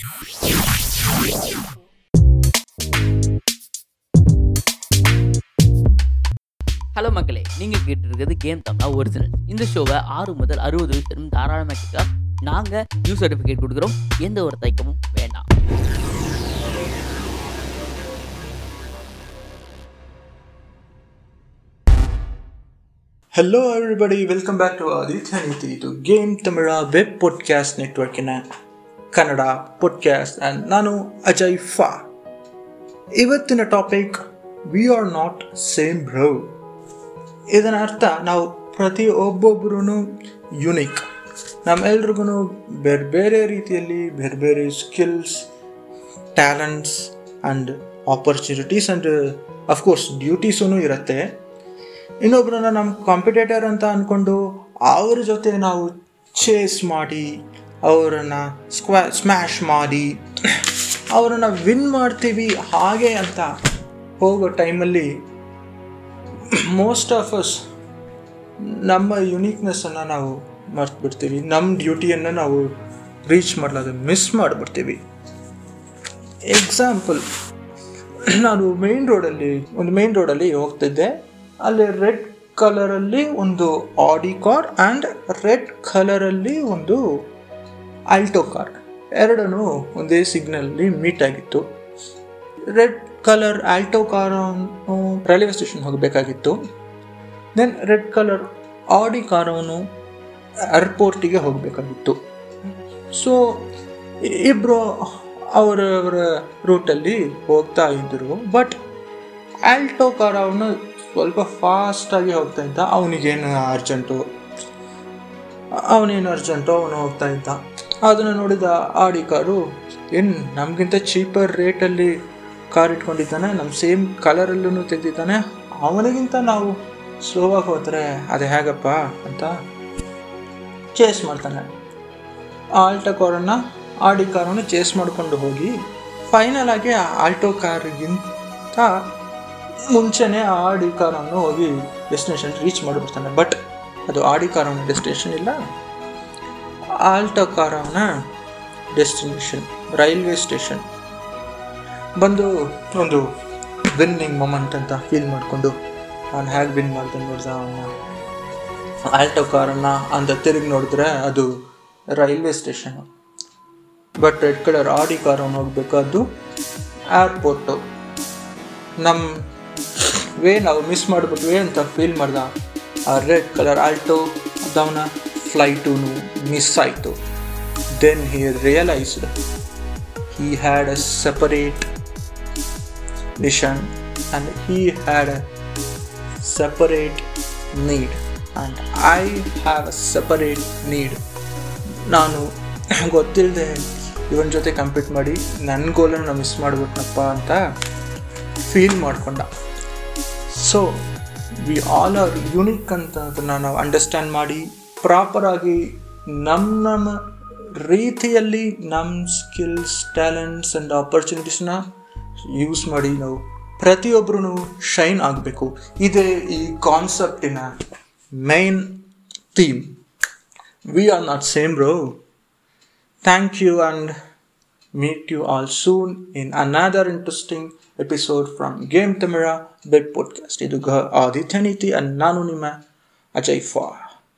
Hello மக்களே. நீங்கள் கேட்டு இருக்கிறது கேம் தமிழா ஒரிஜினல் இந்த ஷோவை ஆறு முதல் அறுபது வயசு தாராளமாக கேட்க நாங்கள் நியூ சர்டிஃபிகேட் கொடுக்குறோம். எந்த ஒரு தயக்கமும் வேண்டாம். Hello everybody welcome back to Aditya to game Tamizha web podcast network என்ன? ಕನ್ನಡ ಪೊಡ್ಕ್ಯಾಸ್ಟ್ ಆ್ಯಂಡ್ ನಾನು ಅಜಯ್ ಫಾ. ಇವತ್ತಿನ topic we are not same bro ಇದರ ಅರ್ಥ, ನಾವು ಪ್ರತಿ ಒಬ್ಬೊಬ್ಬರೂ ಯುನಿಕ್ ನಮ್ಮೆಲ್ರಿಗೂ ಬೇರೆ ಬೇರೆ ರೀತಿಯಲ್ಲಿ ಬೇರೆ ಬೇರೆ skills talents and opportunities and of course ಡ್ಯೂಟೀಸೂ ಇರುತ್ತೆ. ಇನ್ನೊಬ್ಬರನ್ನ ನಮ್ಮ ಕಾಂಪಿಟೇಟರ್ ಅಂತ ಅಂದ್ಕೊಂಡು ಅವ್ರ ಜೊತೆ ನಾವು ಚೇಸ್ ಮಾಡಿ ಅವರನ್ನು ಸ್ಕ್ವಾ ಸ್ಮ್ಯಾಶ್ ಮಾಡಿ, ಅವರನ್ನು ವಿನ್ ಮಾಡ್ತೀವಿ ಹಾಗೆ ಅಂತ ಹೋಗೋ ಟೈಮಲ್ಲಿ ಮೋಸ್ಟ್ ಆಫ್ ಅಸ್ ನಮ್ಮ ಯುನೀಕ್ನೆಸ್ಸನ್ನು ನಾವು ಮರ್ತು ಬಿಡ್ತೀವಿ ನಮ್ಮ ಡ್ಯೂಟಿಯನ್ನು ನಾವು ರೀಚ್ ಮಾಡಲಾದ ಮಿಸ್ ಮಾಡಿಬಿಡ್ತೀವಿ. ಎಕ್ಸಾಂಪಲ್ ನಾನು ಮೇನ್ ರೋಡಲ್ಲಿ ಒಂದು ಮೇನ್ ರೋಡಲ್ಲಿ ಹೋಗ್ತಿದ್ದೆ. ಅಲ್ಲಿ ರೆಡ್ ಕಲರಲ್ಲಿ ಒಂದು ಆಡಿ ಕಾರ್ ಆ್ಯಂಡ್ ರೆಡ್ ಕಲರಲ್ಲಿ ಒಂದು ಆಲ್ಟೋ ಕಾರ್ ಎರಡೂ ಒಂದೇ ಸಿಗ್ನಲ್ಲಿ ಮೀಟ್ ಆಗಿತ್ತು. Red colour Alto car railway station ಹೋಗಬೇಕಾಗಿತ್ತು. ದೆನ್ ರೆಡ್ ಕಲರ್ ಆಡಿ ಕಾರವನು ಏರ್ಪೋರ್ಟಿಗೆ ಹೋಗಬೇಕಾಗಿತ್ತು. ಸೊ ಇಬ್ಬರು ಅವರವರ ರೂಟಲ್ಲಿ ಹೋಗ್ತಾ ಇದ್ದರು ಬಟ್ ಆಲ್ಟೋ ಕಾರ್ ಅವನು ಸ್ವಲ್ಪ ಫಾಸ್ಟಾಗಿ ಹೋಗ್ತಾ ಇದ್ದ. ಅವನಿಗೇನು ಅರ್ಜೆಂಟು ಅವನೇನು ಅರ್ಜೆಂಟು ಅವನು ಹೋಗ್ತಾ ಇದ್ದ. ಅದನ್ನು ನೋಡಿದ ಆಡಿ ಕಾರು ಏನು, ನಮಗಿಂತ ಚೀಪರ್ ರೇಟಲ್ಲಿ ಕಾರ್ ಇಟ್ಕೊಂಡಿದ್ದಾನೆ? ನಮ್ಮ ಸೇಮ್ ಕಲರಲ್ಲೂ ತೆಗೆದಿದ್ದಾನೆ? ಅವನಿಗಿಂತ ನಾವು ಸ್ಲೋವಾಗಿ ಹೋದರೆ ಅದು ಹೇಗಪ್ಪ? ಅಂತ ಚೇಸ್ ಮಾಡ್ತಾನೆ. ಆಲ್ಟೋ ಕಾರನ್ನು ಆಡಿ ಕಾರನ್ನು ಚೇಸ್ ಮಾಡಿಕೊಂಡು ಹೋಗಿ ಫೈನಲ್ ಆಗಿ ಆಲ್ಟೋ ಕಾರಿಗಿಂತ ಮುಂಚೆನೇ ಆಡಿ ಕಾರನ್ನು ಹೋಗಿ ಡೆಸ್ಟಿನೇಷನ್ ರೀಚ್ ಮಾಡಿಬಿಡ್ತಾನೆ. ಬಟ್ ಅದು ಆಡಿ ಕಾರನ್ನು ಡೆಸ್ಟಿನೇಷನ್ ಇಲ್ಲ. ಆಲ್ಟೋ ಕಾರವನ ಡೆಸ್ಟಿನೇಷನ್, ರೈಲ್ವೆ ಸ್ಟೇಷನ್. ಬಂದು ಒಂದು ವಿನ್ನಿಂಗ್ ಮೊಮೆಂಟ್ ಅಂತ ಫೀಲ್ ಮಾಡಿಕೊಂಡು ನಾನು ಹೇಗೆ ವಿನ್ ಮಾಡಿದೆ ನೋಡಿದ ಅವನ್ನ ಆಲ್ಟೋ ಕಾರನ್ನು ಅಂತ ತಿರುಗಿ ನೋಡಿದ್ರೆ ಅದು railway station. But red colour Audi ಕಾರ ನೋಡಬೇಕಾದ್ದು ಏರ್ಪೋರ್ಟು ನಮ್ಮ ವೇ ನಾವು ಮಿಸ್ ಮಾಡಿಬಿಟ್ವಿ ಅಂತ ಫೀಲ್ ಮಾಡ್ದ. ಆ ರೆಡ್ ಕಲರ್ ಆಲ್ಟೋ ಅದವನ ಫ್ಲೈಟು ಮಿಸ್ ಆಯಿತು. Then he realised he had a separate mission and he had a separate need and I have a separate need ನಾನು ಗೊತ್ತಿಲ್ಲದೆ ಇವನ ಜೊತೆ ಕಂಪೀಟ್ ಮಾಡಿ ನನ್ನ ಗೋಲನ್ನು ಮಿಸ್ ಮಾಡಿಬಿಟ್ನಪ್ಪ ಅಂತ ಫೀಲ್ ಮಾಡಿಕೊಂಡ. So we all are unique ಅಂತ ಅದನ್ನು ನಾವು ಅಂಡರ್ಸ್ಟ್ಯಾಂಡ್ ಮಾಡಿ ಪ್ರಾಪರಾಗಿ ನಮ್ಮ ನಮ್ಮ ರೀತಿಯಲ್ಲಿ ನಮ್ಮ ಸ್ಕಿಲ್ಸ್ ಟ್ಯಾಲೆಂಟ್ಸ್ ಆ್ಯಂಡ್ ಆಪರ್ಚುನಿಟೀಸ್ನ ಯೂಸ್ ಮಾಡಿ ನಾವು ಪ್ರತಿಯೊಬ್ಬರೂ ಶೈನ್ ಆಗಬೇಕು. ಇದೇ ಈ ಕಾನ್ಸೆಪ್ಟಿನ main theme we are not same bro thank you and meet you all soon in another interesting episode from Game Tamira Web Podcast. ಇದು ಗ- ಆದಿತ್ಯ ನೀತಿ and ನಾನು ನಿಮ್ಮ ಅಜಯ್ ಫಾ.